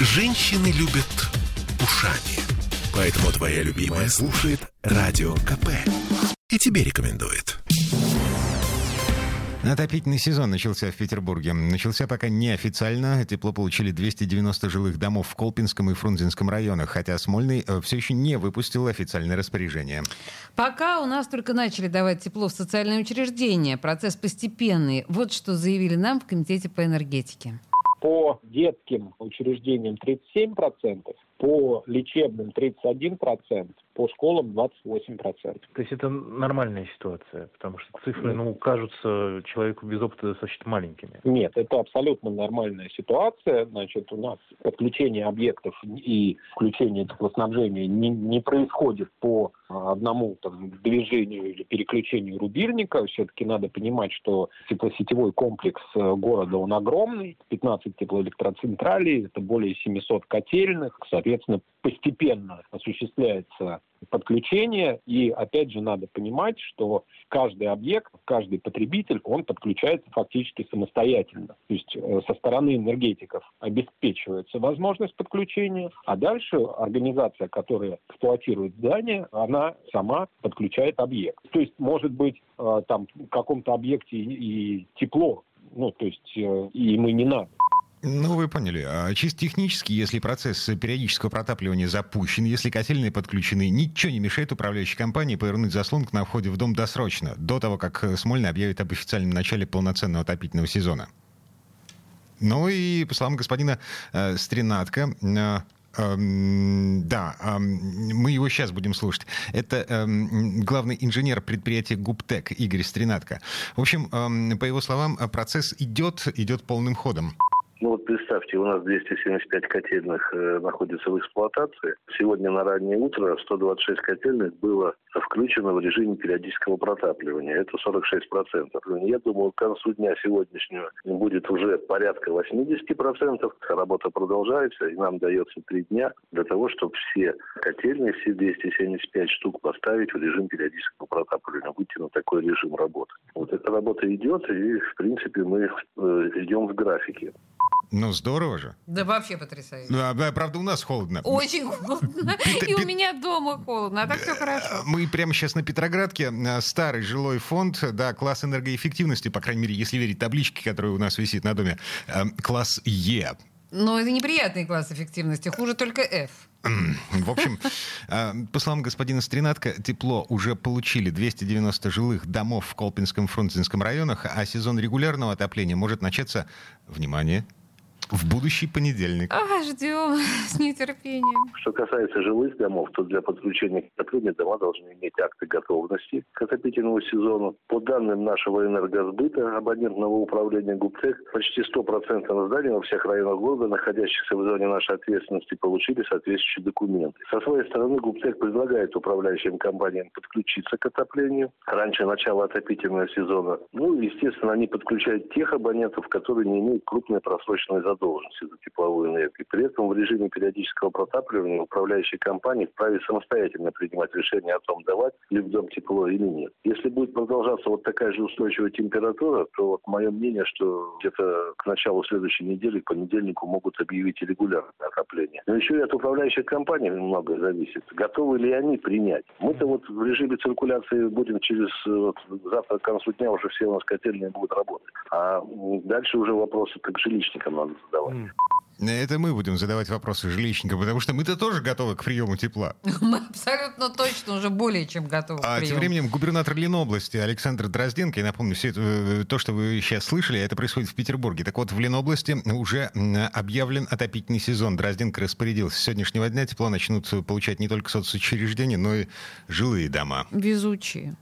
Женщины любят ушами. Поэтому твоя любимая слушает Радио КП. И тебе рекомендует. Отопительный сезон начался в Петербурге. Начался пока неофициально. Тепло получили 290 жилых домов в Колпинском и Фрунзенском районах, хотя Смольный э, все еще не выпустил официальное распоряжение. Пока у нас только начали давать тепло в социальные учреждения. Процесс постепенный. Вот что заявили нам в Комитете по энергетике. По детским учреждениям 37%, по лечебным 31%, по школам 28%. То есть это нормальная ситуация, потому что цифры, ну, кажутся человеку без опыта достаточно маленькими. Нет, это абсолютно нормальная ситуация. Значит, у нас подключение объектов и включение теплоснабжения не, не происходит по одному там, движению или переключению рубильника. Все-таки надо понимать, что теплосетевой комплекс э, города, он огромный. 15 теплоэлектроцентралей, это более 700 котельных. Соответственно, постепенно осуществляется подключение. И опять же надо понимать, что каждый объект, каждый потребитель, он подключается фактически самостоятельно. То есть э, со стороны энергетиков обеспечивается возможность подключения, а дальше организация, которая эксплуатирует здание, она сама подключает объект. То есть может быть э, там в каком-то объекте и тепло, ну то есть э, и мы не надо. Ну, вы поняли. А чисто технически, если процесс периодического протапливания запущен, если котельные подключены, ничего не мешает управляющей компании повернуть заслонку на входе в дом досрочно, до того, как Смольный объявит об официальном начале полноценного отопительного сезона. Ну и, по словам господина э, Стринатка, э, Эм, да, эм, мы его сейчас будем слушать. Это эм, главный инженер предприятия ГУПТЕК Игорь Стринатко. В общем, по его словам, процесс идет, идет полным ходом. Представьте, у нас 275 котельных э, находится в эксплуатации. Сегодня на раннее утро 126 котельных было включено в режиме периодического протапливания. Это 46%. Я думаю, к концу дня сегодняшнего будет уже порядка 80%. Работа продолжается, и нам дается три дня для того, чтобы все котельные, все 275 штук поставить в режим периодического протапливания, выйти на такой режим работы. Вот эта работа идет, и, в принципе, мы э, идем в графике. Ну, здорово же. Да вообще потрясающе. Да, да, правда, у нас холодно. Очень холодно. И у меня дома холодно, а так все хорошо. Мы прямо сейчас на Петроградке. Э, старый жилой фонд, да, класс энергоэффективности, по крайней мере, если верить табличке, которая у нас висит на доме, э, класс Е. Но это неприятный класс эффективности, хуже только F. В общем, по словам господина Стринатка, тепло уже получили 290 жилых домов в Колпинском Фрунзенском районах, а сезон регулярного отопления может начаться, внимание, в будущий понедельник. А, ждем с нетерпением. Что касается жилых домов, то для подключения к отоплению дома должны иметь акты готовности к отопительному сезону. По данным нашего энергосбыта, абонентного управления ГУПТЕК, почти 100% зданий во всех районах города, находящихся в зоне нашей ответственности, получили соответствующие документы. Со своей стороны ГУПТЕК предлагает управляющим компаниям подключиться к отоплению раньше начала отопительного сезона. Ну, естественно, они подключают тех абонентов, которые не имеют крупной просроченной задачи задолженности за тепловую энергию. При этом в режиме периодического протапливания управляющие компании вправе самостоятельно принимать решение о том, давать ли в дом тепло или нет. Если будет продолжаться вот такая же устойчивая температура, то вот мое мнение, что где-то к началу следующей недели, к понедельнику могут объявить и регулярное отопление. Но еще и от управляющих компаний многое зависит. Готовы ли они принять? Мы-то вот в режиме циркуляции будем через вот, завтра к концу дня уже все у нас котельные будут работать. А дальше уже вопросы к жилищникам надо задавать. Это мы будем задавать вопросы жилищникам, потому что мы-то тоже готовы к приему тепла. Мы абсолютно точно уже более чем готовы а к приему. тем временем губернатор Ленобласти Александр Дрозденко, я напомню, все это, э, то, что вы сейчас слышали, это происходит в Петербурге. Так вот, в Ленобласти уже объявлен отопительный сезон. Дрозденко распорядился. С сегодняшнего дня тепло начнут получать не только соцучреждения, но и жилые дома. Везучие.